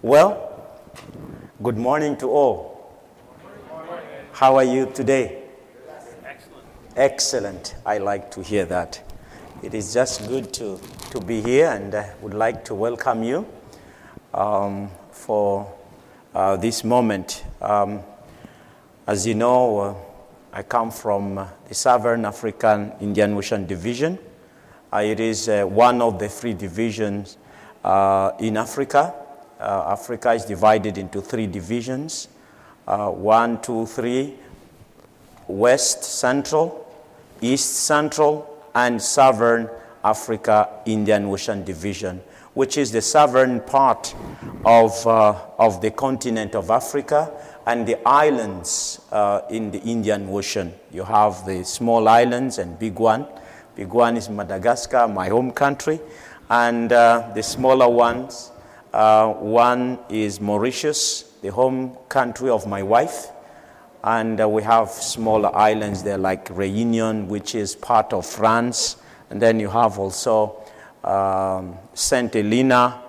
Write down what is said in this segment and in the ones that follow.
Well, good morning to all. How are you today? Excellent. Excellent. I like to hear that. It is just good to, to be here and I would like to welcome you um, for uh, this moment. Um, as you know, uh, I come from uh, the Southern African Indian Ocean Division. Uh, it is uh, one of the three divisions uh, in Africa. Uh, Africa is divided into three divisions uh, one, two, three West Central, East Central, and Southern Africa Indian Ocean Division, which is the southern part of, uh, of the continent of Africa and the islands uh, in the Indian Ocean. You have the small islands and big one. Big one is Madagascar, my home country, and uh, the smaller ones. Uh, one is Mauritius, the home country of my wife. And uh, we have smaller islands there like Réunion, which is part of France. And then you have also um, Saint Helena,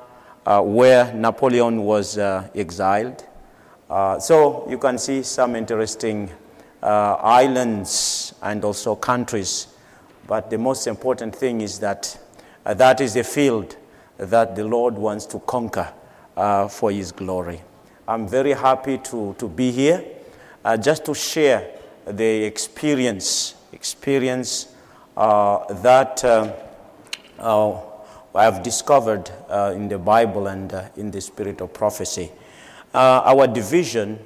uh, where Napoleon was uh, exiled. Uh, so you can see some interesting uh, islands and also countries. But the most important thing is that that is a field that the Lord wants to conquer uh, for His glory. I'm very happy to, to be here uh, just to share the experience, experience uh, that uh, uh, I have discovered uh, in the Bible and in the spirit of prophecy. Our division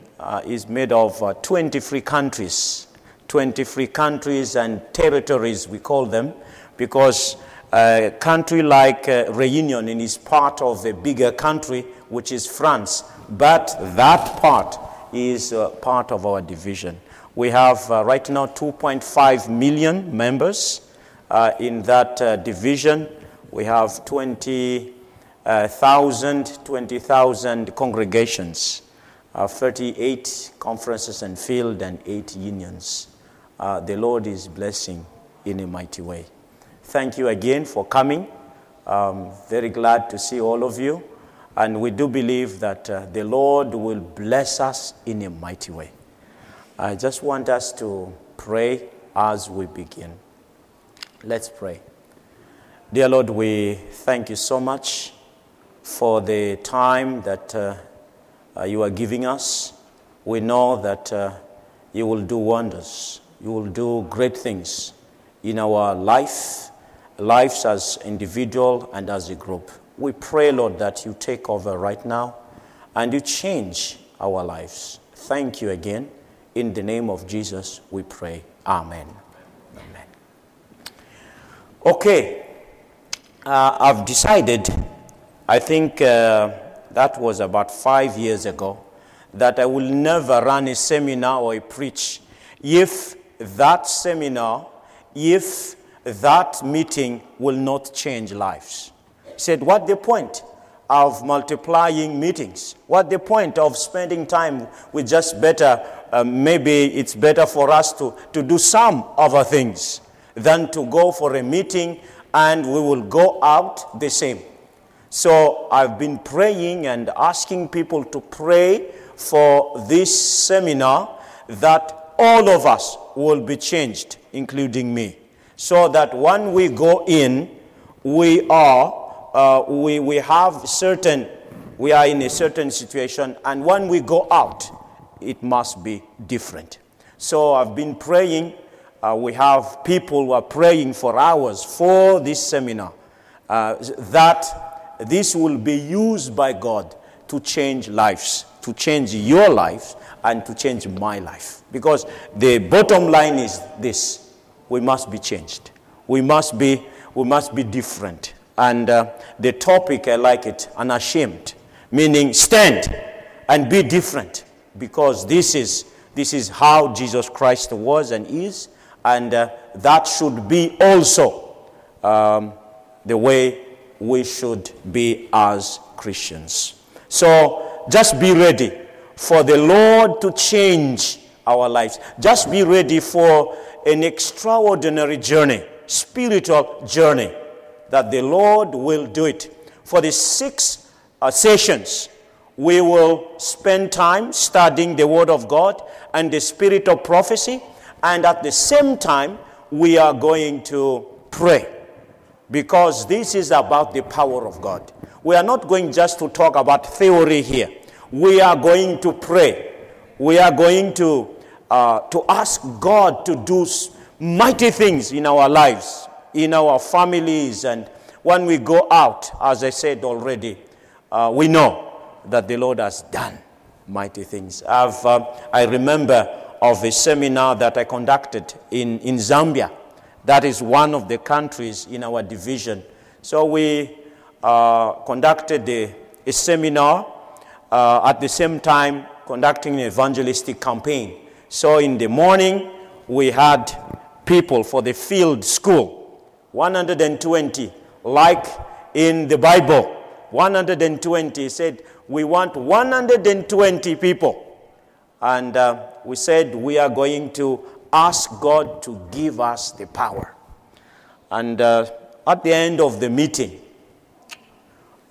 is made of uh, 23 countries, 23 countries and territories, we call them, because a country like uh, Réunion is part of a bigger country, which is France, but that part is uh, part of our division. We have uh, right now 2.5 million members uh, in that uh, division. We have 20,000 20,000 congregations, uh, 38 conferences and field, and 8 unions. Uh, the Lord is blessing in a mighty way. Thank you again for coming. Um, very glad to see all of you. And we do believe that uh, the Lord will bless us in a mighty way. I just want us to pray as we begin. Let's pray. Dear Lord, we thank you so much for the time that uh, uh, you are giving us. We know that uh, you will do wonders, you will do great things in our life, lives as individual and as a group. We pray, Lord, that you take over right now and you change our lives. Thank you again. In the name of Jesus, we pray. Amen. Amen. Okay, uh, I've decided, I think uh, that was about five years ago, that I will never run a seminar or a preach if that seminar, if that meeting will not change lives. He said, What the point of multiplying meetings? What the point of spending time with just better? Uh, maybe it's better for us to, to do some other things than to go for a meeting and we will go out the same. So I've been praying and asking people to pray for this seminar that all of us will be changed, including me, so that when we go in, we are uh, we, we have certain, we are in a certain situation, and when we go out, it must be different. So I've been praying. Uh, we have people who are praying for hours for this seminar uh, that this will be used by God to change lives, to change your life, and to change my life. Because the bottom line is this we must be changed. We must be, we must be different. And uh, the topic, I like it, unashamed, meaning stand and be different because this is, this is how Jesus Christ was and is, and uh, that should be also um, the way we should be as Christians. So just be ready for the Lord to change our lives. Just be ready for an extraordinary journey, spiritual journey that the Lord will do it. For the six uh, sessions we will spend time studying the Word of God and the spirit of prophecy, and at the same time, we are going to pray because this is about the power of God. We are not going just to talk about theory here. We are going to pray. We are going to, uh, to ask God to do mighty things in our lives, in our families, and when we go out, as I said already, uh, we know that the Lord has done mighty things. I've, uh, I remember of a seminar that I conducted in, in Zambia. That is one of the countries in our division. So we uh, conducted a, a seminar uh, at the same time conducting an evangelistic campaign. So in the morning, we had people for the field school, 120, like in the Bible. 120 said we want 120 people. And uh, we said we are going to ask God to give us the power. And uh, at the end of the meeting,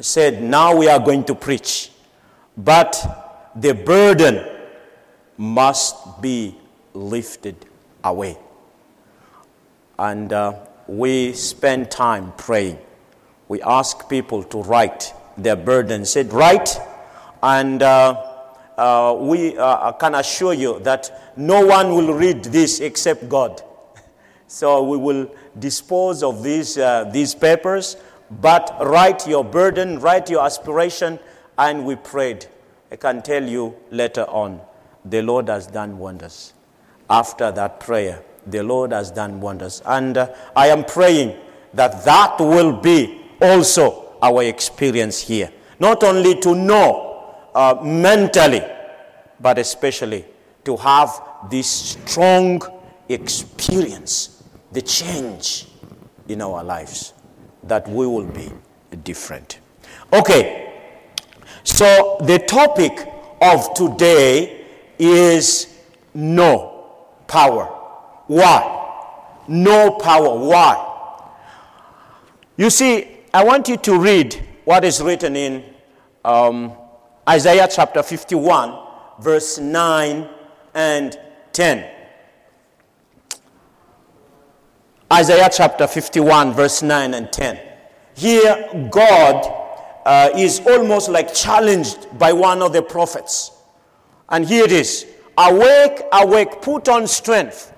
said, Now we are going to preach. But the burden must be lifted away. And uh, we spend time praying. We ask people to write their burden. Said, Write and uh, uh, we uh, can assure you that no one will read this except God. so we will dispose of these, uh, these papers, but write your burden, write your aspiration, and we prayed. I can tell you later on, the Lord has done wonders. After that prayer, the Lord has done wonders. And uh, I am praying that that will be also our experience here. Not only to know uh, mentally, but especially to have this strong experience, the change in our lives, that we will be different. Okay, so the topic of today is no power. Why? No power. Why? You see, I want you to read what is written in um, Isaiah chapter 51, verse 9 and 10. Isaiah chapter 51, verse 9 and 10. Here, God uh, is almost like challenged by one of the prophets. And here it is Awake, awake, put on strength,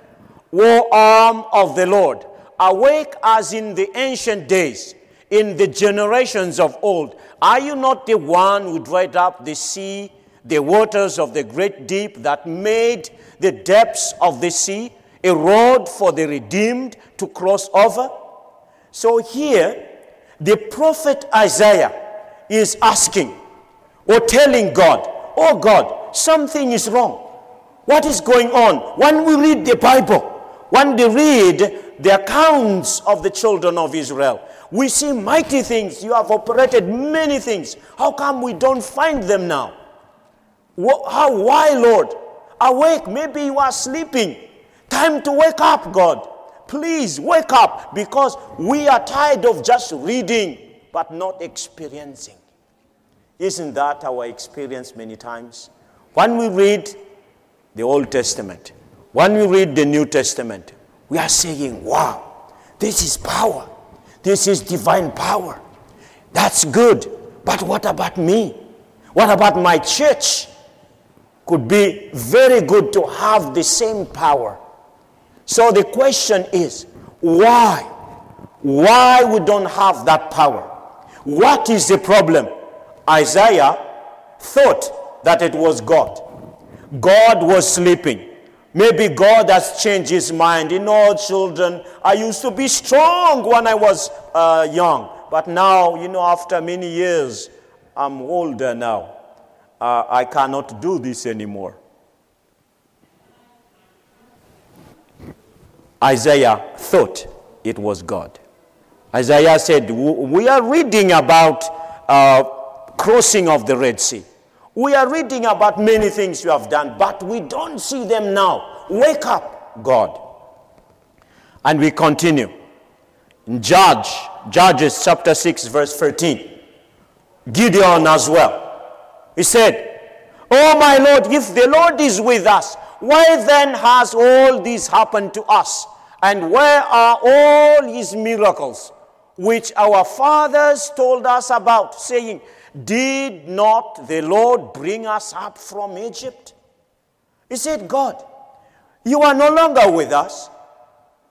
war arm of the Lord. Awake as in the ancient days, in the generations of old. Are you not the one who dried up the sea, the waters of the great deep, that made the depths of the sea a road for the redeemed to cross over? So here, the prophet Isaiah is asking or telling God, Oh God, something is wrong. What is going on? When we read the Bible, when we read the accounts of the children of Israel, we see mighty things. You have operated many things. How come we don't find them now? How, why, Lord? Awake. Maybe you are sleeping. Time to wake up, God. Please wake up because we are tired of just reading but not experiencing. Isn't that our experience many times? When we read the Old Testament, when we read the New Testament, we are saying, wow, this is power. This is divine power. That's good. But what about me? What about my church? Could be very good to have the same power. So the question is why? Why we don't have that power? What is the problem? Isaiah thought that it was God. God was sleeping. Maybe God has changed his mind. You know, children, I used to be strong when I was uh, young. But now, you know, after many years, I'm older now. Uh, I cannot do this anymore. Isaiah thought it was God. Isaiah said, We are reading about uh, crossing of the Red Sea. We are reading about many things you have done, but we don't see them now. Wake up, God. And we continue. In Judge, Judges chapter 6, verse 13. Gideon as well. He said, Oh my Lord, if the Lord is with us, why then has all this happened to us? And where are all his miracles which our fathers told us about, saying, Did not the Lord bring us up from Egypt? He said, God, you are no longer with us.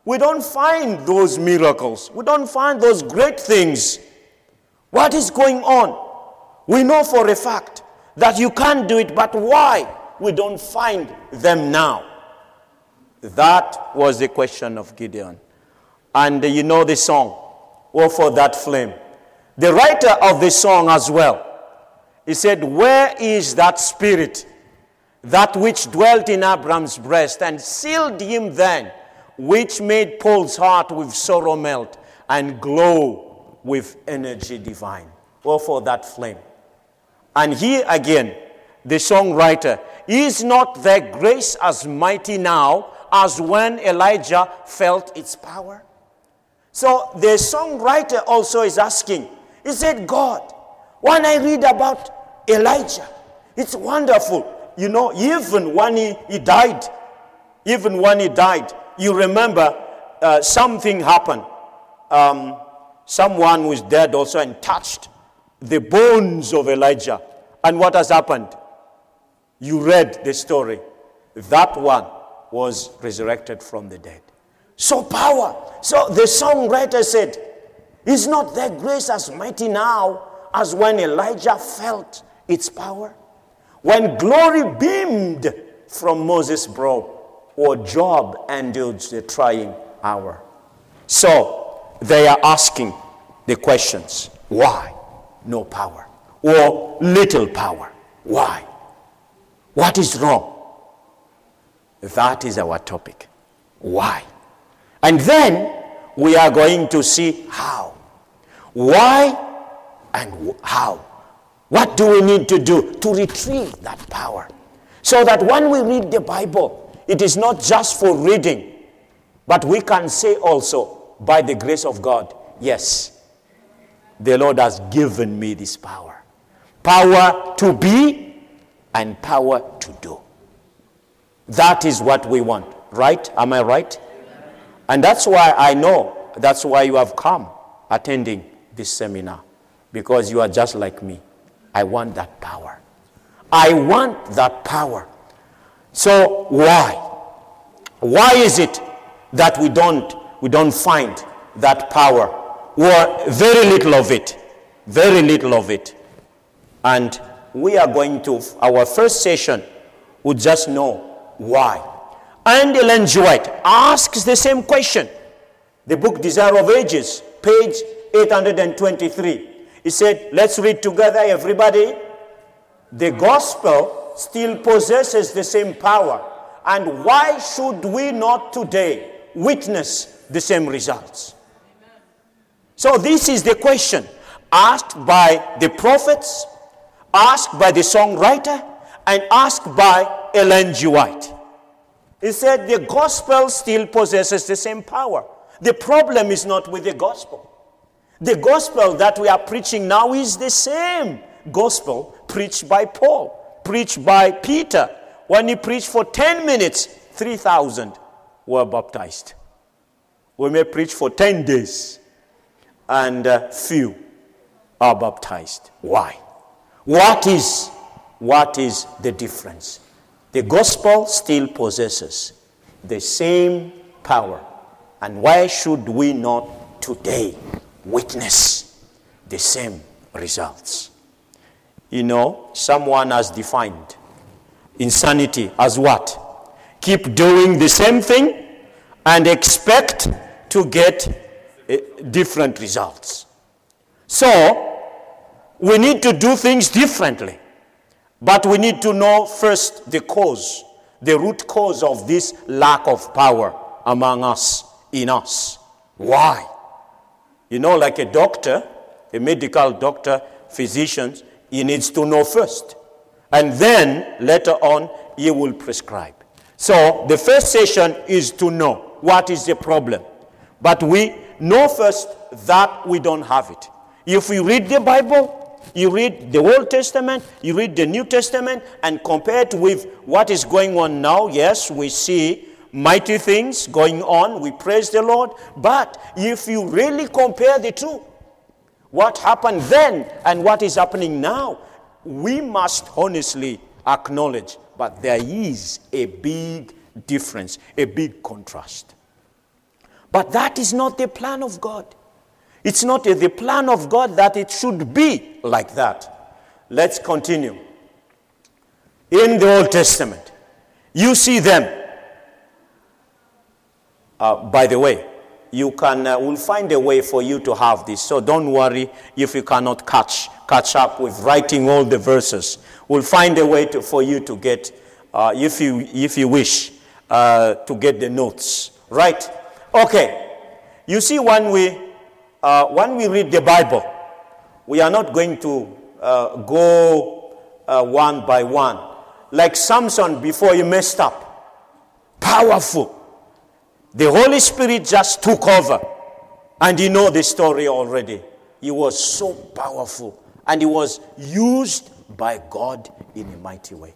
We don't find those miracles. We don't find those great things. What is going on? We know for a fact that you can't do it, but why we don't find them now? That was the question of Gideon. And you know the song, or for that flame. The writer of the song as well, he said, Where is that spirit, that which dwelt in Abraham's breast and sealed him then, which made Paul's heart with sorrow melt and glow with energy divine? Or for that flame. And here again, the songwriter, is not their grace as mighty now as when Elijah felt its power? So the songwriter also is asking, he said, God, when I read about Elijah, it's wonderful. You know, even when he, he died, even when he died, you remember uh, something happened. Um, someone was dead also and touched the bones of Elijah. And what has happened? You read the story. That one was resurrected from the dead. So, power. So, the songwriter said, Is not their grace as mighty now as when Elijah felt its power? When glory beamed from Moses' brow, or Job endured the trying hour. So, they are asking the questions why? no power or little power. Why? What is wrong? That is our topic. Why? And then we are going to see how. Why and how. What do we need to do to retrieve that power? So that when we read the Bible, it is not just for reading, but we can say also, by the grace of God, yes, the Lord has given me this power power to be and power to do. That is what we want, right? Am I right? And that's why I know that's why you have come attending this seminar because you are just like me. I want that power. I want that power. So why? Why is it that we don't we don't find that power or very little of it. Very little of it. And we are going to, our first session, would just know why. And Ellen. White asks the same question. The book Desire of Ages, page 823. He said, let's read together, everybody. The gospel still possesses the same power. And why should we not today witness the same results? So, this is the question asked by the prophets, asked by the songwriter, and asked by Ellen G. White. He said the gospel still possesses the same power. The problem is not with the gospel. The gospel that we are preaching now is the same gospel preached by Paul, preached by Peter. When he preached for 10 minutes, 3,000 were baptized. We may preach for 10 days, and uh, few are baptized. Why? What is what is the difference? The gospel still possesses the same power. And why should we not today witness the same results? You know, someone has defined insanity as what? Keep doing the same thing and expect to get Eh, different results. So, we need to do things differently. But we need to know first the cause, the root cause of this lack of power among us, in us. Why? You know, like a doctor, a medical doctor, physicians, he needs to know first. And then later on, he will prescribe. So the first session is to know what is the problem. But we know first that we don't have it. If we read the Bible, You read the Old Testament, you read the New Testament, and compare it with what is going on now, yes, we see mighty things going on. We praise the Lord. But if you really compare the two, what happened then and what is happening now, we must honestly acknowledge, but there is a big difference, a big contrast. But that is not the plan of God. It's not the plan of God that it should be like that. Let's continue. In the Old Testament, you see them. Uh, by the way, you can uh, we'll find a way for you to have this so don't worry if you cannot catch catch up with writing all the verses. We'll find a way to, for you to get uh, if you if you wish uh, to get the notes. Right? Okay. You see when we uh, when we read the bible we are not going to go one by one. Like samson before he messed up. Powerful the Holy Spirit just took over. And you know the story already. He was so powerful and he was used by God in a mighty way.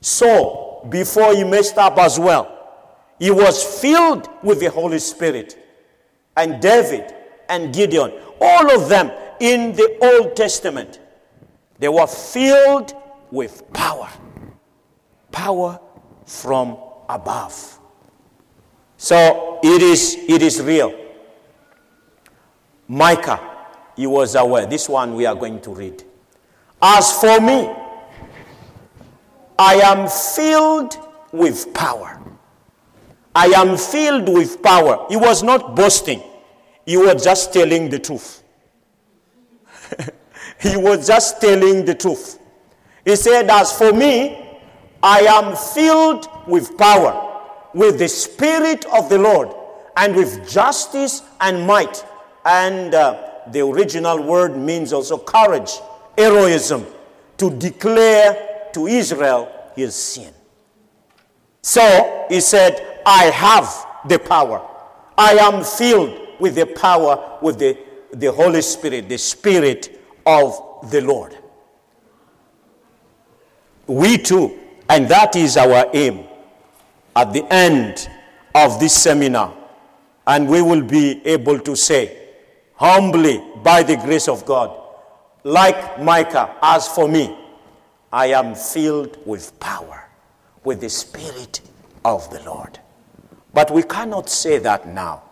So, before he messed up as well, he was filled with the Holy Spirit. And David and Gideon, all of them in the Old Testament, they were filled with power. Power from above. So it is, it is real. Micah, he was aware. This one we are going to read. As for me, I am filled with power. I am filled with power. He was not boasting, he was just telling the truth. he was just telling the truth. He said, As for me, I am filled with power with the Spirit of the Lord and with justice and might. And uh, the original word means also courage, heroism, to declare to Israel his sin. So he said, I have the power. I am filled with the power, with the, the Holy Spirit, the Spirit of the Lord. We too, and that is our aim at the end of this seminar, and we will be able to say, humbly, by the grace of God, like Micah, as for me, I am filled with power, with the Spirit of the Lord. But we cannot say that now.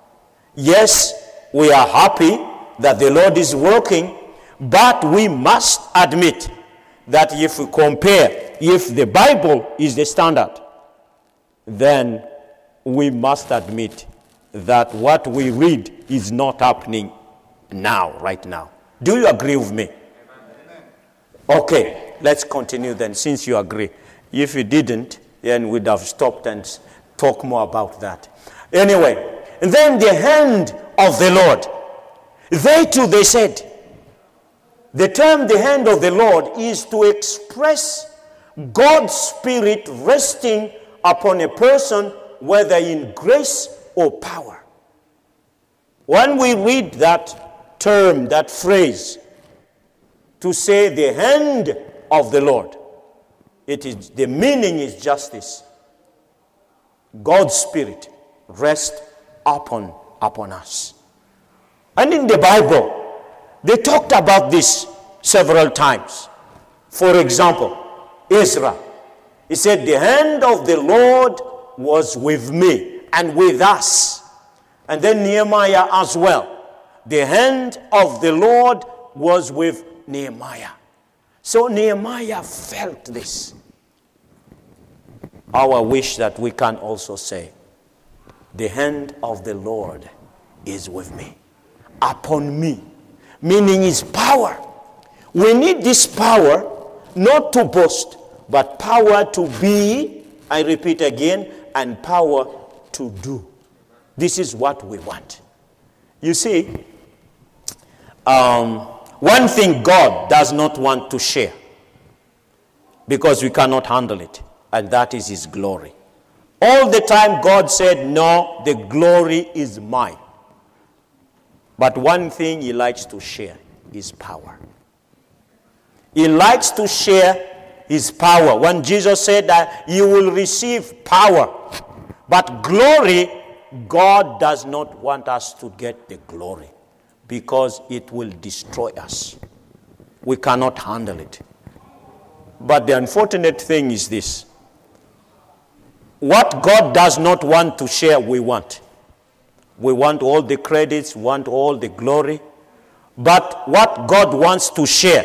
Yes, we are happy that the Lord is working, but we must admit that if we compare, if the Bible is the standard, then we must admit that what we read is not happening now, right now. Do you agree with me? Okay, let's continue then, since you agree. If you didn't, then we'd have stopped and talk more about that. Anyway, then the hand of the Lord. They too, they said, the term the hand of the Lord is to express God's Spirit resting upon a person, whether in grace or power. When we read that term, that phrase, to say the hand of the Lord, it is the meaning is justice. God's Spirit rest upon upon us. And in the Bible, they talked about this several times. For example, Israel he said, The hand of the Lord was with me and with us. And then Nehemiah as well. The hand of the Lord was with Nehemiah. So Nehemiah felt this. Our wish that we can also say, The hand of the Lord is with me, upon me, meaning his power. We need this power not to boast, but power to be, I repeat again, and power to do. This is what we want. You see, um, one thing God does not want to share because we cannot handle it, and that is His glory. All the time, God said, No, the glory is mine. But one thing He likes to share is power. He likes to share his power. When Jesus said that you will receive power, but glory, God does not want us to get the glory because it will destroy us. We cannot handle it. But the unfortunate thing is this what God does not want to share, we want. We want all the credits, want all the glory. But what God wants to share,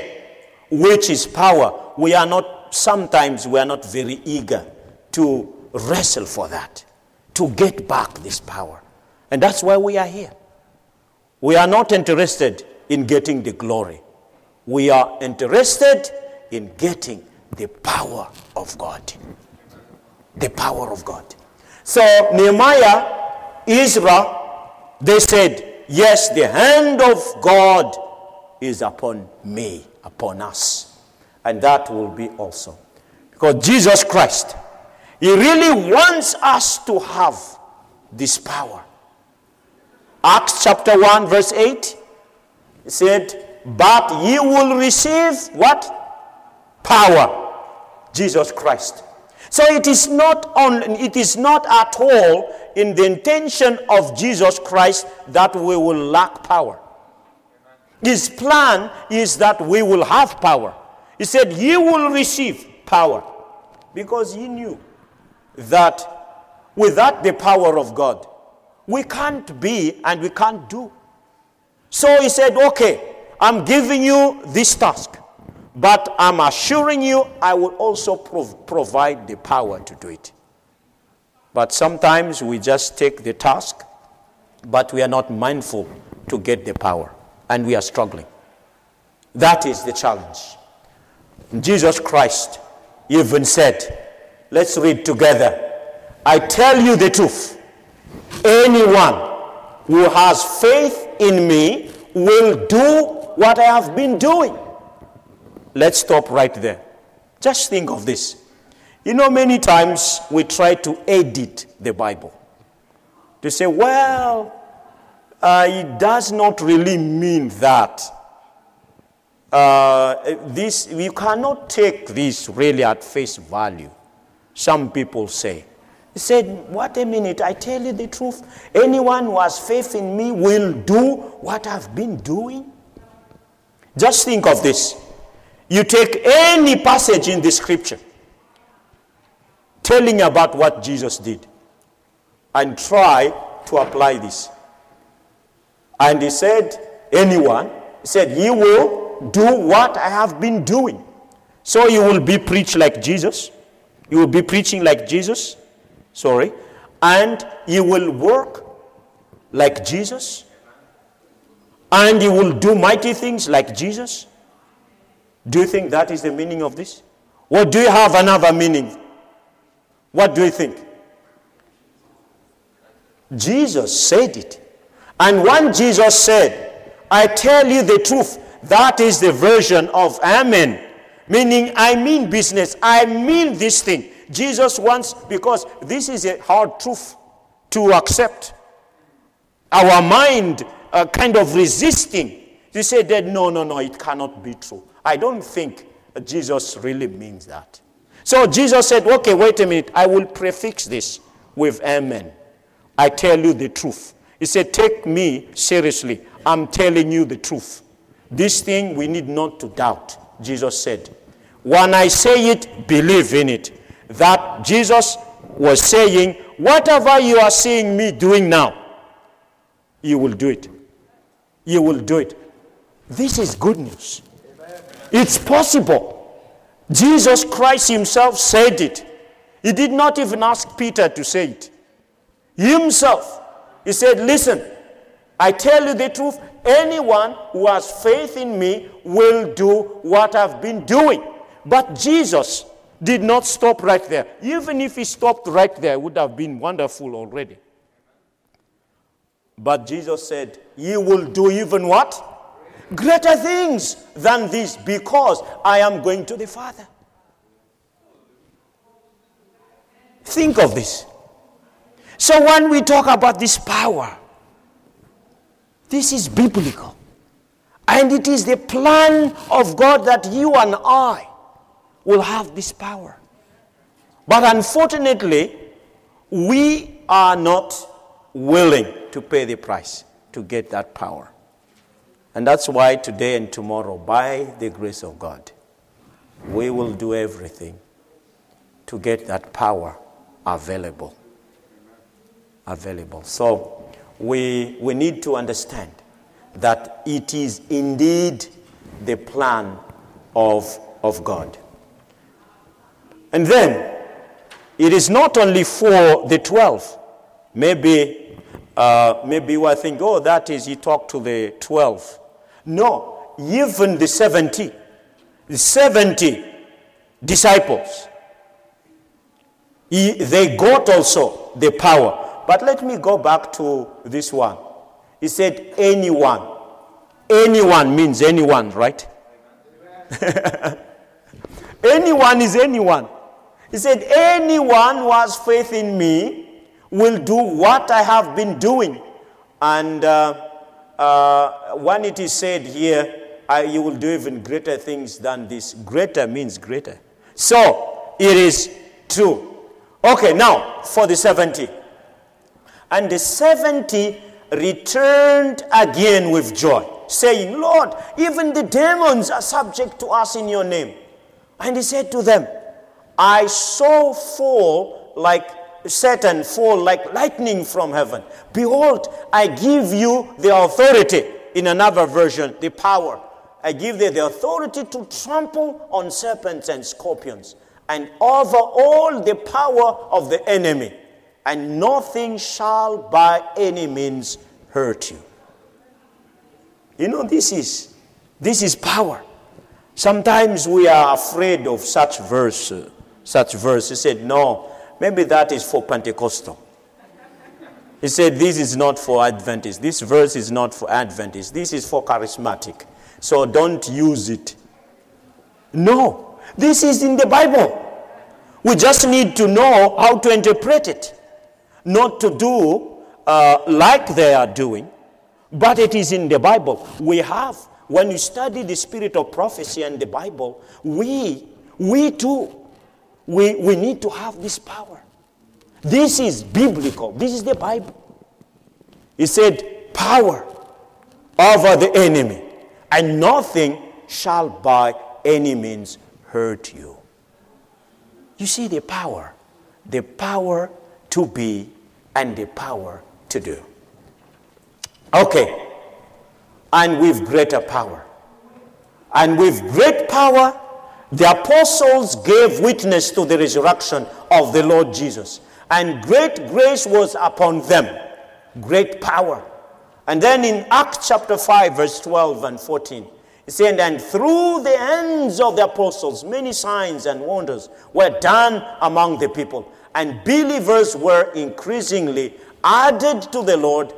which is power, we are not, sometimes we are not very eager to wrestle for that, to get back this power. And that's why we are here. We are not interested in getting the glory. We are interested in getting the power of God. The power of God. So Nehemiah, Ezra, they said, Yes, the hand of God is upon me, upon us. And that will be also. Because Jesus Christ, He really wants us to have this power. Acts chapter 1, verse 8, He said, But ye will receive what? Power. Jesus Christ. So it is not on, it is not at all in the intention of Jesus Christ that we will lack power. His plan is that we will have power. He said, "Ye will receive power," because he knew that without the power of God, we can't be and we can't do. So he said, "Okay, I'm giving you this task. But I'm assuring you, I will also prov- provide the power to do it. But sometimes we just take the task, but we are not mindful to get the power, and we are struggling. That is the challenge. Jesus Christ even said, let's read together. I tell you the truth. Anyone who has faith in me will do what I have been doing. Let's stop right there. Just think of this. You know, many times we try to edit the Bible to say, well, uh, it does not really mean that. Uh, this you cannot take this really at face value. Some people say. He said, What a minute, I tell you the truth. Anyone who has faith in me will do what I've been doing. Just think of this. You take any passage in the scripture telling about what Jesus did and try to apply this. And he said, Anyone, he said, He will do what I have been doing. So you will be preached like Jesus. You will be preaching like Jesus. Sorry. And you will work like Jesus. And you will do mighty things like Jesus. Do you think that is the meaning of this? Or do you have another meaning? What do you think? Jesus said it. And when Jesus said, I tell you the truth, that is the version of Amen. Meaning, I mean business. I mean this thing. Jesus wants, because this is a hard truth to accept. Our mind uh, kind of resisting. You say that no, no, no, it cannot be true. I don't think Jesus really means that. So Jesus said, okay, wait a minute. I will prefix this with amen. I tell you the truth. He said, take me seriously. I'm telling you the truth. This thing we need not to doubt. Jesus said, when I say it, believe in it. That Jesus was saying, whatever you are seeing me doing now, you will do it. You will do it. This is good news. It's possible. Jesus Christ Himself said it. He did not even ask Peter to say it. Himself, He said, Listen, I tell you the truth. Anyone who has faith in me will do what I've been doing. But Jesus did not stop right there. Even if he stopped right there, it would have been wonderful already. But Jesus said, You will do even what? greater things than this because I am going to the Father. Think of this. So, when we talk about this power, this is biblical. And it is the plan of God that you and I will have this power. But unfortunately, we are not willing to pay the price to get that power. And that's why today and tomorrow, by the grace of God, we will do everything to get that power available. Available. So we, we need to understand that it is indeed the plan of, of God. And then, it is not only for the 12. Maybe, uh, maybe you are thinking, oh, that is, he talked to the 12. No, even the 70. The 70 disciples. He, they got also the power. But let me go back to this one. He said, anyone. Anyone means anyone, right? anyone is anyone. He said, anyone who has faith in me will do what I have been doing. And uh, uh, when it is said here, I, you will do even greater things than this. Greater means greater. So, it is true. Okay, now for the 70. And the 70 returned again with joy, saying, Lord, even the demons are subject to us in your name. And he said to them, I saw fall like Satan fall like lightning from heaven. Behold, I give you the authority. In another version, the power. I give thee the authority to trample on serpents and scorpions and over all the power of the enemy and nothing shall by any means hurt you. You know, this is, this is power. Sometimes we are afraid of such verse, uh, such verse. He said, no, maybe that is for Pentecostal. He said, this is not for Adventists. This verse is not for Adventists. This is for charismatic. So don't use it. No, this is in the Bible. We just need to know how to interpret it not to do uh, like they are doing, but it is in the Bible. We have, when you study the spirit of prophecy and the Bible, we, we too, we, we need to have this power. This is biblical. This is the Bible. He said, power over the enemy, and nothing shall by any means hurt you. You see the power, the power to be and the power to do. Okay. And with greater power. And with great power, the apostles gave witness to the resurrection of the Lord Jesus. And great grace was upon them. Great power. And then in Acts chapter 5, verse 12 and 14, it said, And through the hands of the apostles, many signs and wonders were done among the people and believers were increasingly added to the Lord,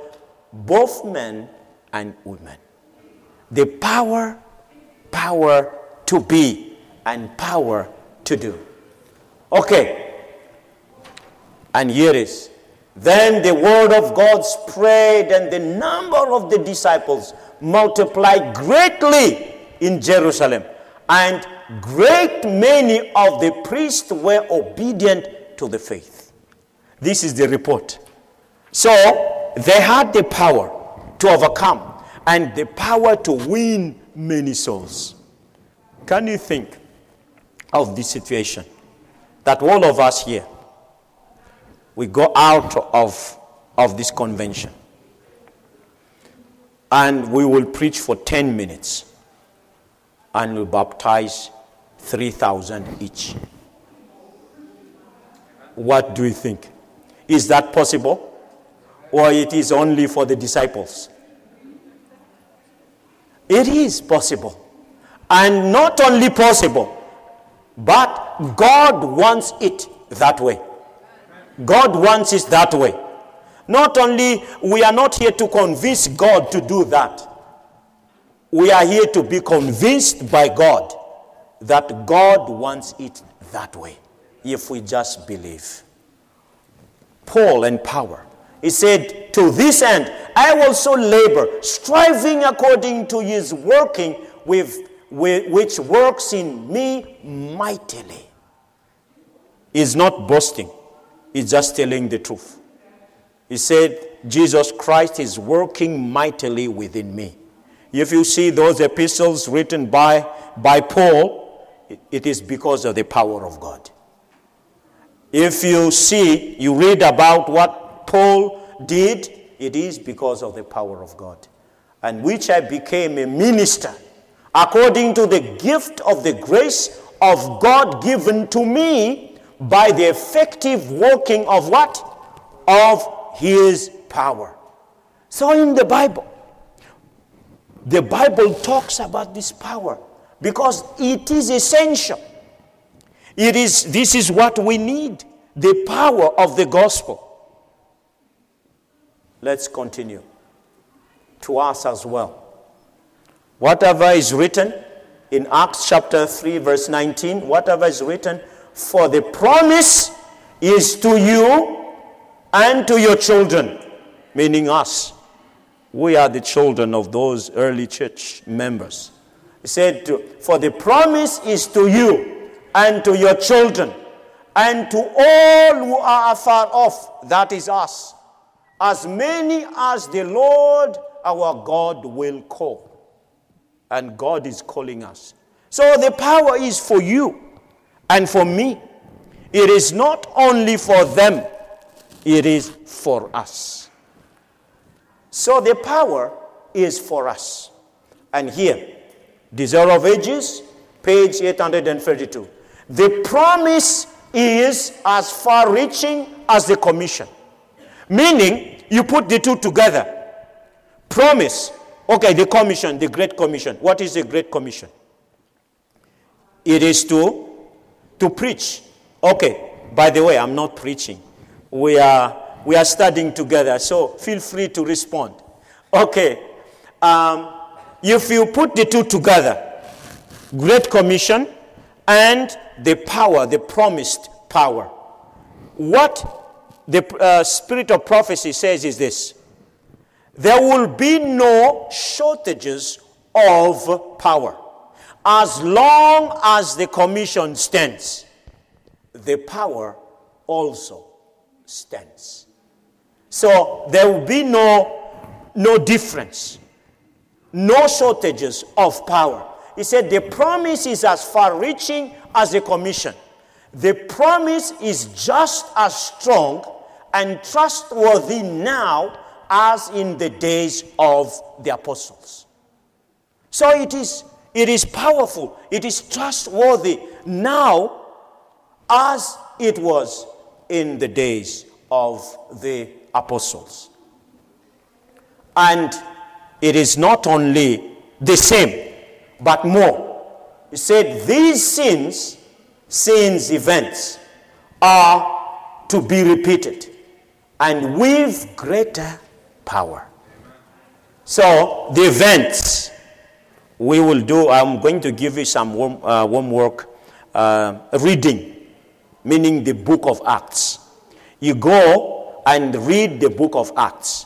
both men and women. The power, power to be, and power to do. Okay. And here is. Then the word of God spread, and the number of the disciples multiplied greatly in Jerusalem. And great many of the priests were obedient to the faith. This is the report. So they had the power to overcome and the power to win many souls. Can you think of this situation? That all of us here, we go out of, of this convention and we will preach for 10 minutes and we baptize 3,000 each. What do you think? Is that possible? Or it is only for the disciples? It is possible. And not only possible, but God wants it that way. God wants it that way. Not only, we are not here to convince God to do that. We are here to be convinced by God that God wants it that way if we just believe. Paul and power. He said, To this end, I also labor, striving according to his working, with, with, which works in me mightily. He's not boasting, he's just telling the truth. He said, Jesus Christ is working mightily within me. If you see those epistles written by, by Paul, it is because of the power of God. If you see, you read about what Paul did, it is because of the power of God. And which I became a minister according to the gift of the grace of God given to me by the effective working of what? Of his power. So in the Bible, the Bible talks about this power because it is essential. It is, this is what we need the power of the gospel. Let's continue. To us as well. Whatever is written in Acts chapter 3, verse 19, whatever is written, for the promise is to you and to your children, meaning us. We are the children of those early church members. He said, For the promise is to you and to your children and to all who are afar off, that is us, as many as the Lord our God will call. And God is calling us. So the power is for you and for me. It is not only for them, it is for us. So the power is for us. And here, Desire of Ages, page 832. The promise is as far reaching as the commission. Meaning, you put the two together. Promise. Okay, the commission, the Great Commission. What is the Great Commission? It is to, to preach. Okay, by the way, I'm not preaching. We are, we are studying together, so feel free to respond. Okay, um, if you put the two together, Great Commission and the power, the promised power. What the uh, spirit of prophecy says is this there will be no shortages of power. As long as the commission stands, the power also stands. So there will be no, no difference, no shortages of power. He said the promise is as far reaching as the commission. The promise is just as strong and trustworthy now as in the days of the apostles. So it is, it is powerful, it is trustworthy now as it was in the days of the apostles. And it is not only the same, but more. He said, These sins, sins, events, are to be repeated and with greater power. So, the events we will do, I'm going to give you some uh, homework uh, reading, meaning the book of Acts. You go and read the book of Acts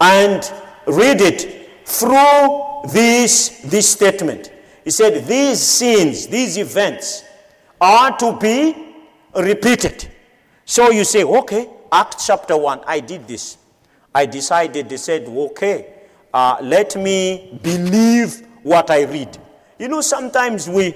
and read it through this, this statement. He said, These sins, these events are to be repeated. So you say, Okay, Acts chapter 1, I did this. I decided, they said, Okay, uh, let me believe what I read. You know, sometimes we,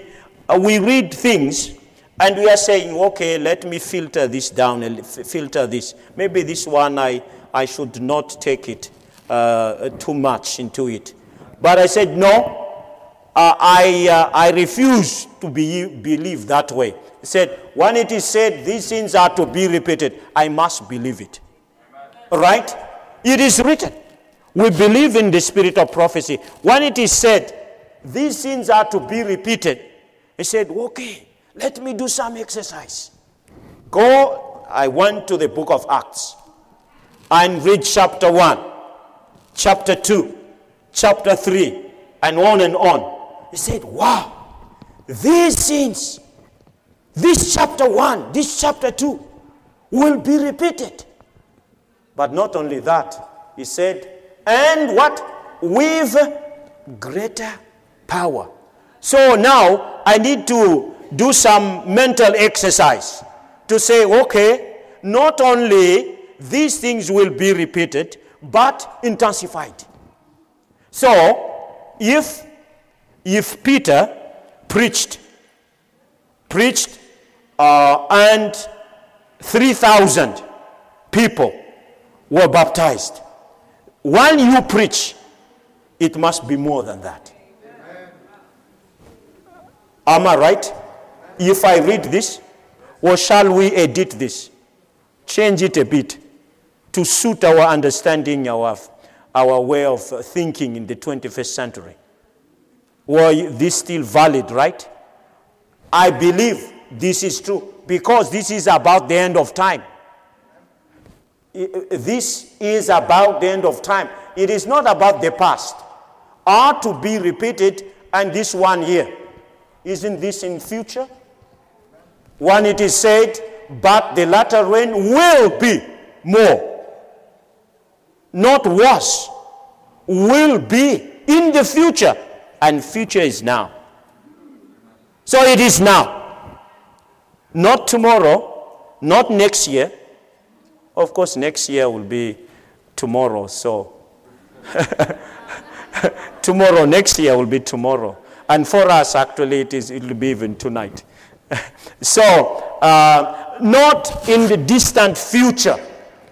uh, we read things and we are saying, okay, let me filter this down and filter this. Maybe this one I, I should not take it uh, too much into it. But I said, no, uh, I, uh, I refuse to be, believe that way. He said, when it is said these things are to be repeated, I must believe it. Amen. Right? It is written. We believe in the spirit of prophecy. When it is said these things are to be repeated, he said, okay, let me do some exercise. Go, I went to the book of Acts and read chapter 1, chapter 2, chapter 3, and on and on. He said, Wow, these sins, this chapter 1, this chapter 2, will be repeated. But not only that, he said, and what? With greater power. So now I need to do some mental exercise to say, okay, not only these things will be repeated, but intensified. So, if, if Peter preached, preached, uh, and 3,000 people were baptized, while you preach, it must be more than that. Am I right? If I read this, or shall we edit this? Change it a bit to suit our understanding, our, our way of thinking in the 21st century. Well, this still valid, right? I believe this is true because this is about the end of time. This is about the end of time. It is not about the past. Are to be repeated and this one here. Isn't this in future? When it is said, but the latter rain will be more, not worse, will be in the future, and future is now. So it is now. Not tomorrow, not next year. Of course, next year will be tomorrow, so. tomorrow, next year will be tomorrow. And for us, actually, it, is, it will be even tonight. so, uh, not in the distant future,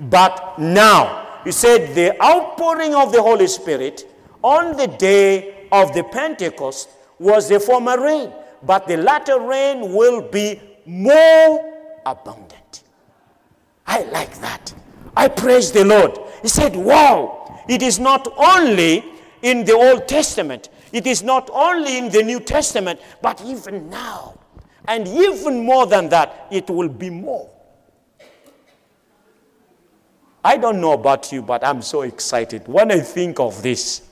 but now. He said the outpouring of the Holy Spirit on the day of the Pentecost was the former rain, but the latter rain will be more abundant. I like that. I praise the Lord. He said, Wow, it is not only in the Old Testament, it is not only in the New Testament, but even now. And even more than that, it will be more. I don't know about you, but I'm so excited when I think of this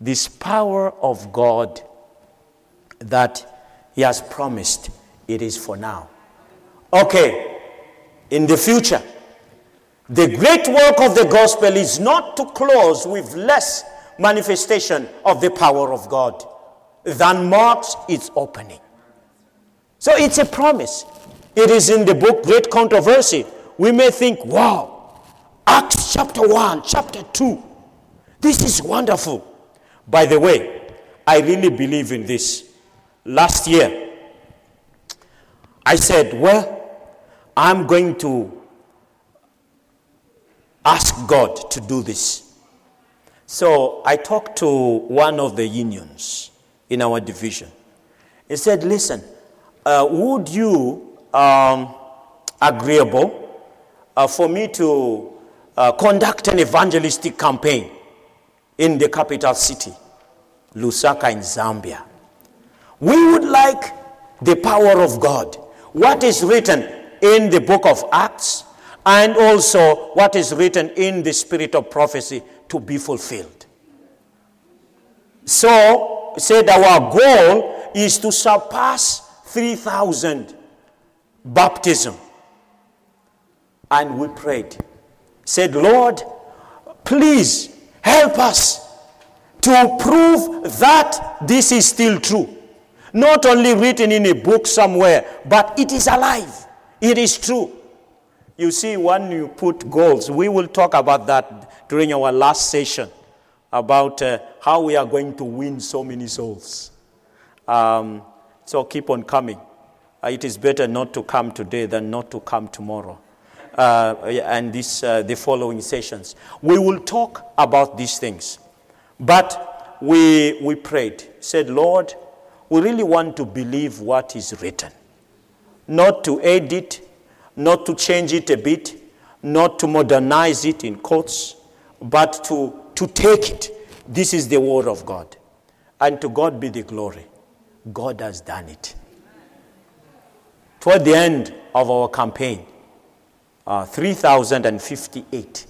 this power of God that He has promised. It is for now. Okay, in the future, the great work of the gospel is not to close with less manifestation of the power of God than marks its opening. So it's a promise. It is in the book Great Controversy. We may think, wow, Acts chapter 1, chapter 2. This is wonderful. By the way, I really believe in this. Last year, I said, well, I'm going to ask God to do this. So I talked to one of the unions in our division. He said, listen, uh, would you um, agreeable uh, for me to uh, conduct an evangelistic campaign in the capital city, Lusaka in Zambia? We would like the power of God. What is written in the book of Acts and also what is written in the spirit of prophecy to be fulfilled. So, said our goal is to surpass 3,000 baptism. And we prayed. Said, Lord, please help us to prove that this is still true. Not only written in a book somewhere, but it is alive. It is true. You see, when you put goals, we will talk about that during our last session about uh, how we are going to win so many souls. Um, so keep on coming. Uh, it is better not to come today than not to come tomorrow. Uh, and this, uh, the following sessions. We will talk about these things. But we, we prayed, said, Lord, we really want to believe what is written, not to edit, not to change it a bit, not to modernize it in quotes, but to, to take it. This is the word of God. And to God be the glory. God has done it. Toward the end of our campaign, uh, 3,058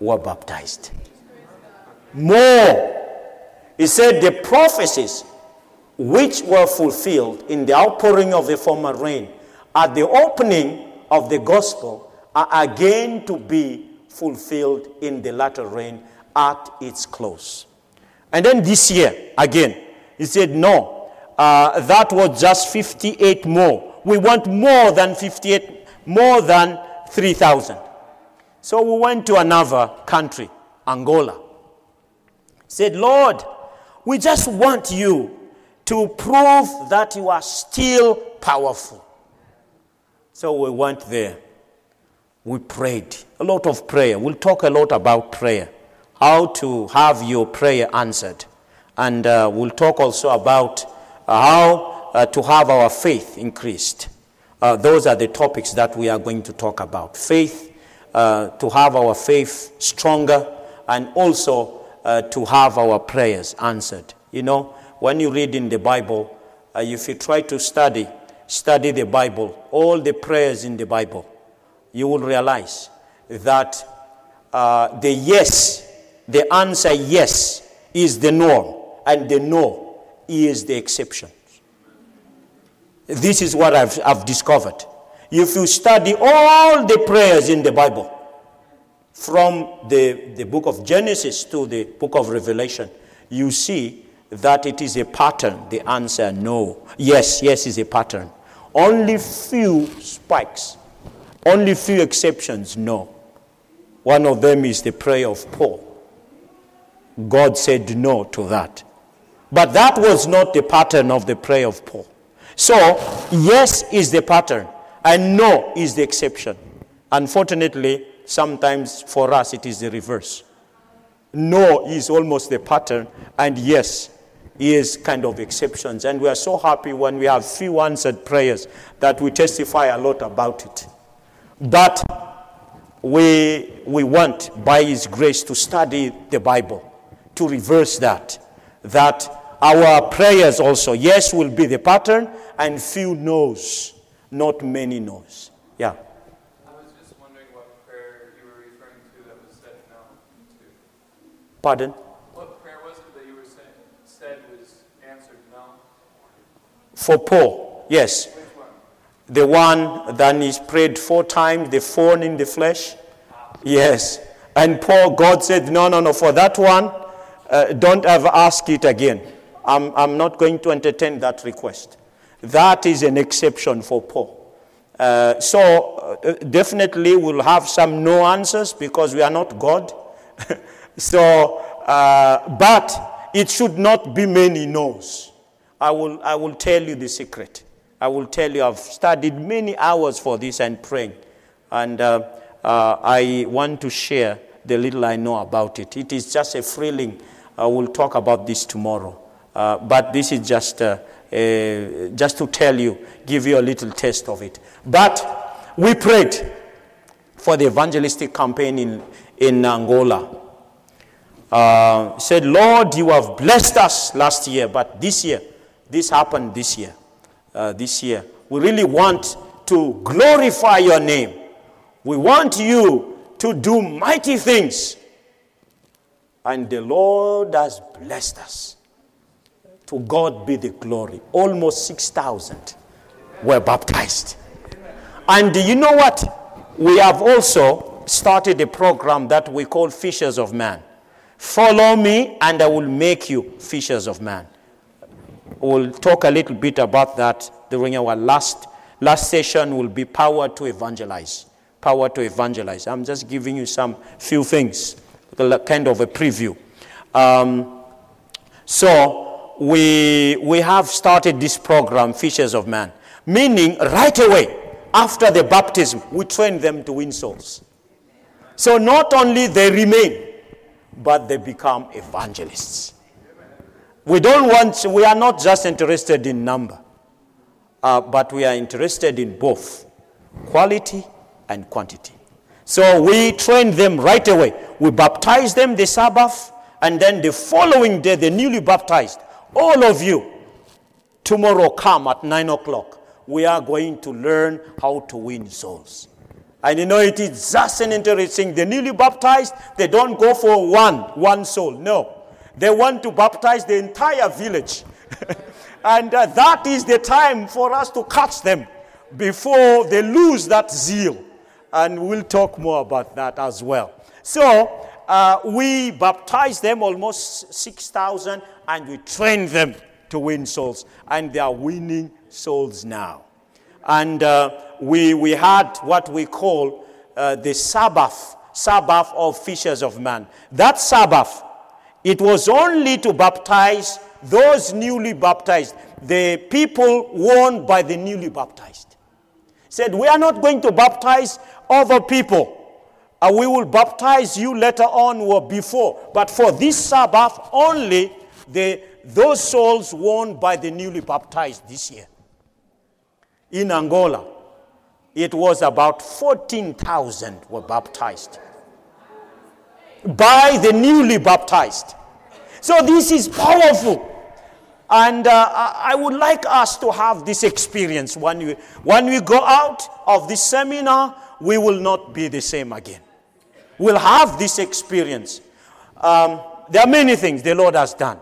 were baptized. More. He said the prophecies which were fulfilled in the outpouring of the former rain at the opening of the gospel are again to be fulfilled in the latter rain, at its close. And then this year, again, he said, no, uh, that was just 58 more. We want more than 58, more than 3,000. So we went to another country, Angola. Said, Lord, we just want you to prove that you are still powerful. So we went there. We prayed. A lot of prayer. We'll talk a lot about prayer. How to have your prayer answered. And uh, we'll talk also about uh, how uh, to have our faith increased. Uh, those are the topics that we are going to talk about. Faith, uh, to have our faith stronger, and also uh, to have our prayers answered. You know, when you read in the Bible, if you try to study, study the Bible, all the prayers in the Bible, you will realize that uh, the yes, the answer yes, is the norm, and the no is the exception. This is what I've, I've discovered. If you study all the prayers in the Bible, from the, the book of Genesis to the book of Revelation, you see that it is a pattern. The answer no. Yes, yes is a pattern. Only few spikes only few exceptions, no. One of them is the prayer of Paul. God said no to that. But that was not the pattern of the prayer of Paul. So, yes is the pattern, and no is the exception. Unfortunately, sometimes for us it is the reverse. No is almost the pattern, and yes is kind of exceptions. And we are so happy when we have few answered prayers that we testify a lot about it. That we, we want, by His grace, to study the Bible, to reverse that. That our prayers also, yes, will be the pattern, and few knows, not many knows. Yeah. I was just wondering what prayer you were referring to that was said no to. Pardon? What prayer was it that you were saying, said was answered no? For Paul, yes. The one that is prayed four times, the thorn in the flesh. Yes. And Paul, God said, no, no, no, for that one, uh, don't ever ask it again. I'm, I'm not going to entertain that request. That is an exception for Paul. Uh, so uh, definitely we'll have some no answers because we are not God. so, uh, but it should not be many no's. I will, I will tell you the secret. I will tell you, I've studied many hours for this and praying. And uh, uh, I want to share the little I know about it. It is just a thrilling. I will talk about this tomorrow. Uh, but this is just, uh, just to tell you, give you a little taste of it. But we prayed for the evangelistic campaign in, in Angola. Uh, said, Lord, you have blessed us last year, but this year, this happened this year uh, this year. We really want to glorify your name. We want you to do mighty things. And the Lord has blessed us. To God be the glory. Almost 6,000 were baptized. And you know what? We have also started a program that we call Fishers of Man. Follow me, and I will make you fishers of man. We'll talk a little bit about that during our last, last session will be power to evangelize. Power to evangelize. I'm just giving you some few things, kind of a preview. Um, so we, we have started this program, Fishers of Man, meaning right away after the baptism, we train them to win souls. So not only they remain, but they become evangelists. We don't want, we are not just interested in number, uh, but we are interested in both quality and quantity. So we train them right away. We baptize them the Sabbath, and then the following day, the newly baptized, all of you, tomorrow come at 9 o'clock. We are going to learn how to win souls. And you know, it is just an interesting. The newly baptized, they don't go for one, one soul. No. They want to baptize the entire village. and uh, that is the time for us to catch them before they lose that zeal. And we'll talk more about that as well. So, uh, we baptized them, almost 6,000, and we trained them to win souls. And they are winning souls now. And uh, we, we had what we call uh, the Sabbath, Sabbath of fishers of man. That Sabbath, it was only to baptize those newly baptized, the people warned by the newly baptized. Said, We are not going to baptize other people. We will baptize you later on or before. But for this Sabbath, only the, those souls won by the newly baptized this year. In Angola, it was about 14,000 were baptized by the newly baptized. So this is powerful. And uh, I would like us to have this experience. When we, when we go out of this seminar, we will not be the same again. We'll have this experience. Um, there are many things the Lord has done.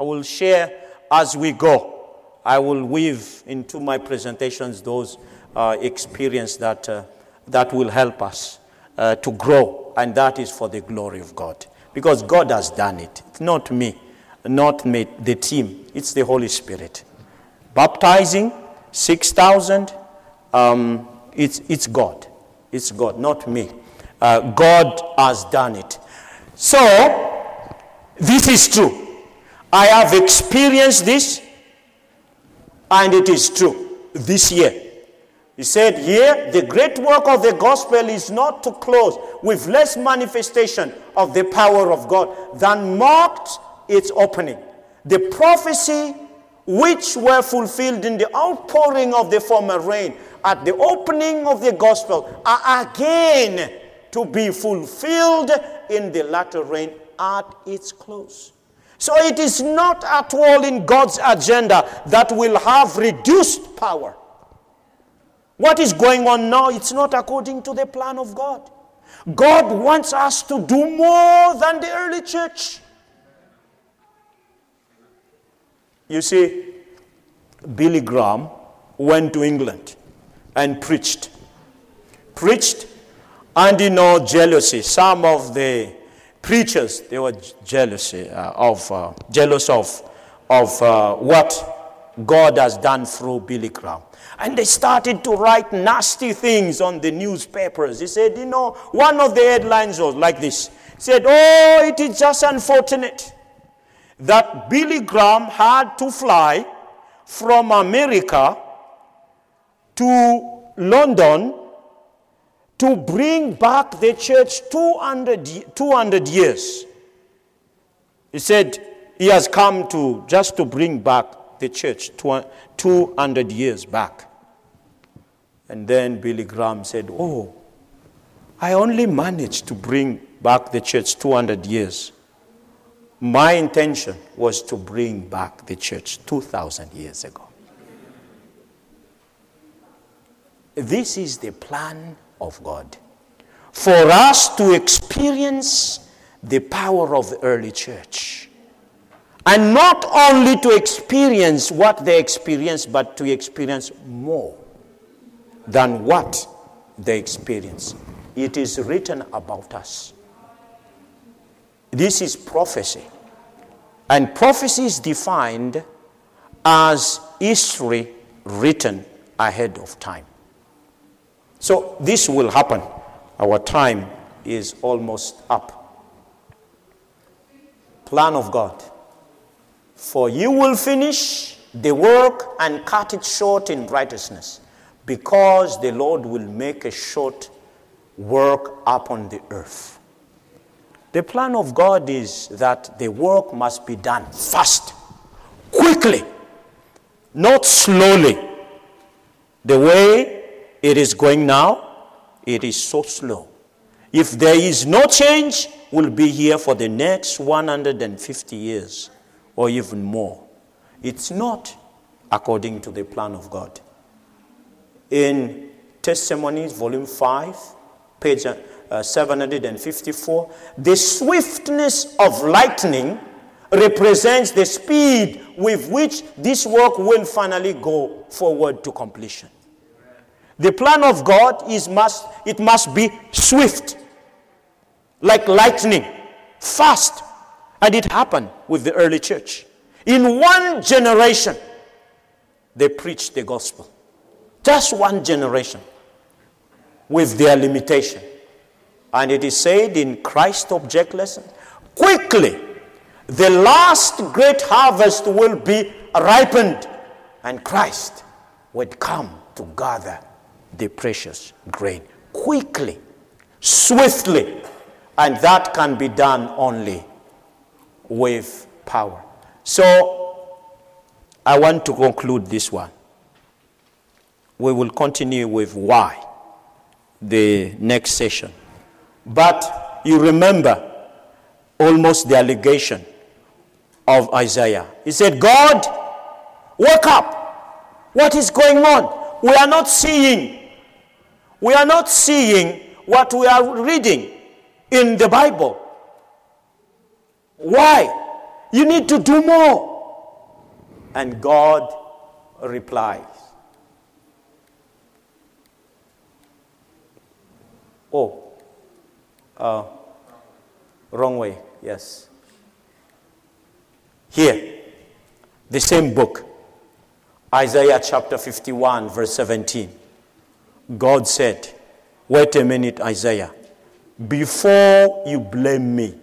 I will share as we go. I will weave into my presentations those uh, experiences that, uh, that will help us uh, to grow, and that is for the glory of God. Because God has done it. It's not me, not me, the team, it's the Holy Spirit. Baptizing 6,000, um, it's, it's God. It's God, not me. Uh, God has done it. So, this is true. I have experienced this, and it is true this year. He said here, the great work of the gospel is not to close with less manifestation of the power of God than marked its opening. The prophecy which were fulfilled in the outpouring of the former rain at the opening of the gospel are again to be fulfilled in the latter rain at its close. So it is not at all in God's agenda that will have reduced power. What is going on now, it's not according to the plan of God. God wants us to do more than the early church. You see, Billy Graham went to England and preached. Preached, and you know, jealousy. Some of the preachers, they were jealousy uh, of, uh, jealous of, of uh, what God has done through Billy Graham. And they started to write nasty things on the newspapers. He said, you know, one of the headlines was like this. He said, oh, it is just unfortunate that Billy Graham had to fly from America to London to bring back the church 200, 200 years. He said he has come to just to bring back the church 200 years back. And then Billy Graham said, Oh, I only managed to bring back the church 200 years. My intention was to bring back the church 2,000 years ago. This is the plan of God. For us to experience the power of the early church. And not only to experience what they experienced, but to experience more than what they experienced. It is written about us. This is prophecy. And prophecy is defined as history written ahead of time. So this will happen. Our time is almost up. Plan of God. For you will finish the work and cut it short in righteousness, because the Lord will make a short work upon the earth. The plan of God is that the work must be done fast, quickly, not slowly. The way it is going now, it is so slow. If there is no change, we'll be here for the next 150 years or even more. It's not according to the plan of God. In Testimonies, Volume 5, page uh, 754, the swiftness of lightning represents the speed with which this work will finally go forward to completion. The plan of God is must it must be swift, like lightning. fast. And it happened with the early church. In one generation, they preached the gospel. Just one generation with their limitation. And it is said in Christ Object Lesson quickly, the last great harvest will be ripened, and Christ would come to gather the precious grain quickly, swiftly, and that can be done only with power. So, I want to conclude this one. We will continue with why the next session. But you remember almost the allegation of Isaiah. He said, God, wake up. What is going on? We are not seeing. We are not seeing what we are reading in the Bible. Why? You need to do more. And God replies, Oh, uh, wrong way, yes. Here, the same book, Isaiah chapter 51, verse 17. God said, Wait a minute, Isaiah. Before you blame me,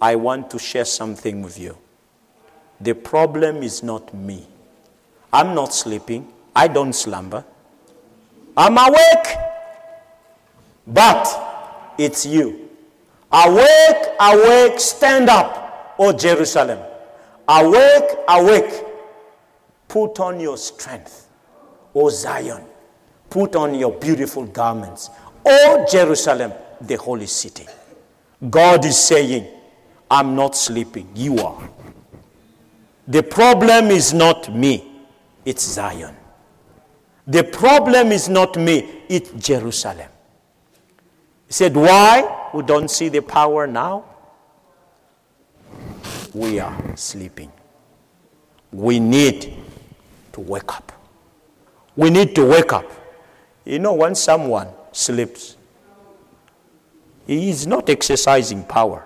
I want to share something with you. The problem is not me. I'm not sleeping. I don't slumber. I'm awake. But it's you. Awake, awake, stand up, O Jerusalem. Awake, awake. Put on your strength, O Zion. Put on your beautiful garments, O Jerusalem, the holy city. God is saying, I'm not sleeping. You are. The problem is not me, it's Zion. The problem is not me, it's Jerusalem. He said, Why? We don't see the power now. We are sleeping. We need to wake up. We need to wake up. You know, when someone sleeps, he is not exercising power.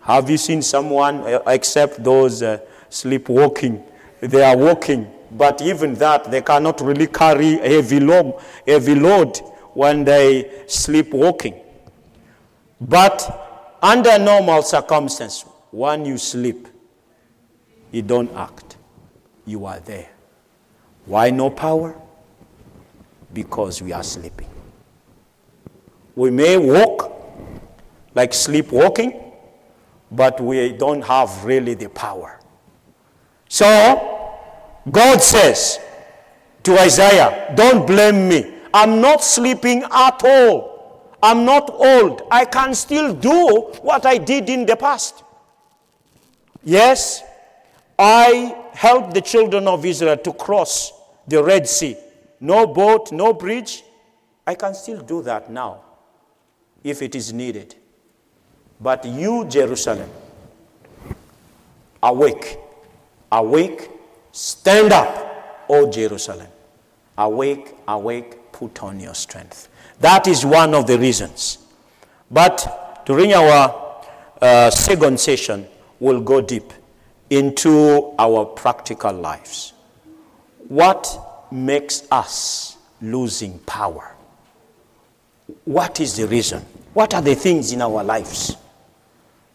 Have you seen someone uh, except those uh, sleepwalking? They are walking, but even that, they cannot really carry a heavy load, heavy load when they sleepwalking. But under normal circumstances, when you sleep, you don't act. You are there. Why no power? Because we are sleeping. We may walk like sleepwalking, but we don't have really the power. So, God says to Isaiah, Don't blame me. I'm not sleeping at all. I'm not old. I can still do what I did in the past. Yes, I helped the children of Israel to cross the Red Sea. No boat, no bridge. I can still do that now if it is needed. But you, Jerusalem, awake, awake, stand up, O Jerusalem. Awake, awake, put on your strength. That is one of the reasons. But during our uh, second session, we'll go deep into our practical lives. What makes us losing power? What is the reason? What are the things in our lives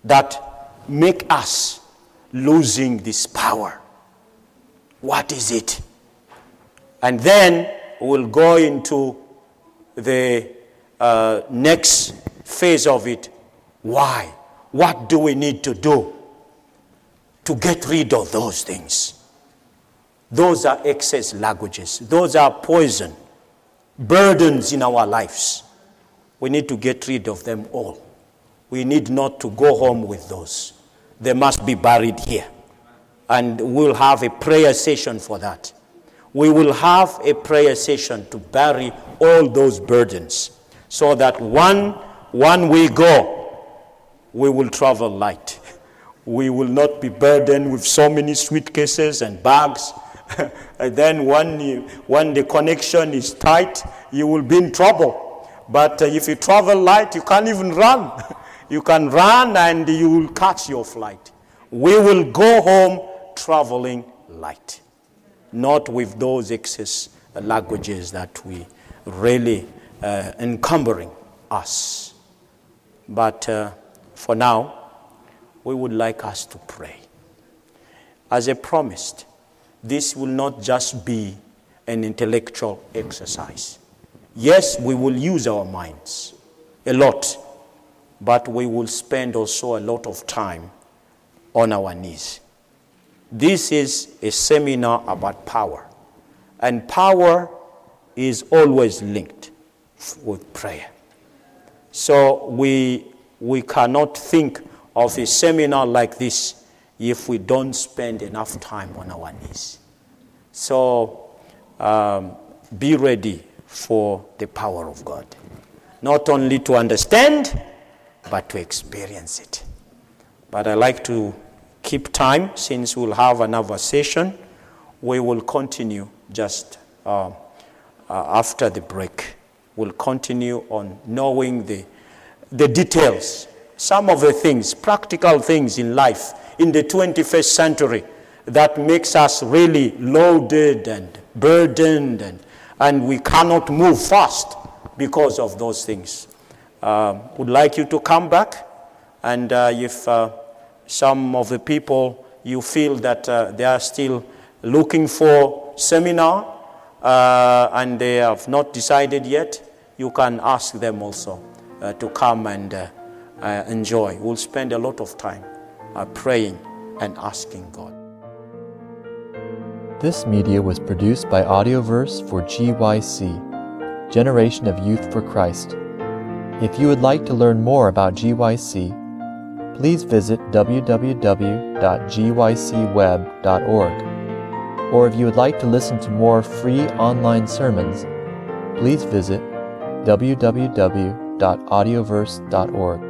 that make us losing this power? What is it? And then we'll go into the uh, next phase of it. Why? What do we need to do to get rid of those things? Those are excess languages, those are poison, burdens in our lives. We need to get rid of them all. We need not to go home with those. They must be buried here. And we'll have a prayer session for that. We will have a prayer session to bury all those burdens so that one, one we go, we will travel light. We will not be burdened with so many suitcases and bags. and then when, you, when the connection is tight, you will be in trouble. But uh, if you travel light, you can't even run. you can run and you will catch your flight. We will go home traveling light, not with those excess languages that we really uh, encumbering us. But uh, for now, we would like us to pray. As I promised, this will not just be an intellectual exercise. Yes, we will use our minds a lot, but we will spend also a lot of time on our knees. This is a seminar about power, and power is always linked with prayer. So we, we cannot think of a seminar like this if we don't spend enough time on our knees. So um, be ready for the power of God. Not only to understand, but to experience it. But I like to keep time since we'll have another session. We will continue just uh, uh, after the break. We'll continue on knowing the, the details, some of the things, practical things in life in the 21st century that makes us really loaded and burdened and, and we cannot move fast because of those things. Uh, would like you to come back and uh, if uh, some of the people you feel that uh, they are still looking for seminar uh, and they have not decided yet, you can ask them also uh, to come and enjoy. We'll spend a lot of time praying and asking God. This media was produced by Audioverse for GYC, Generation of Youth for Christ. If you would like to learn more about GYC, please visit www.gycweb.org. Or if you would like to listen to more free online sermons, please visit www.audioverse.org.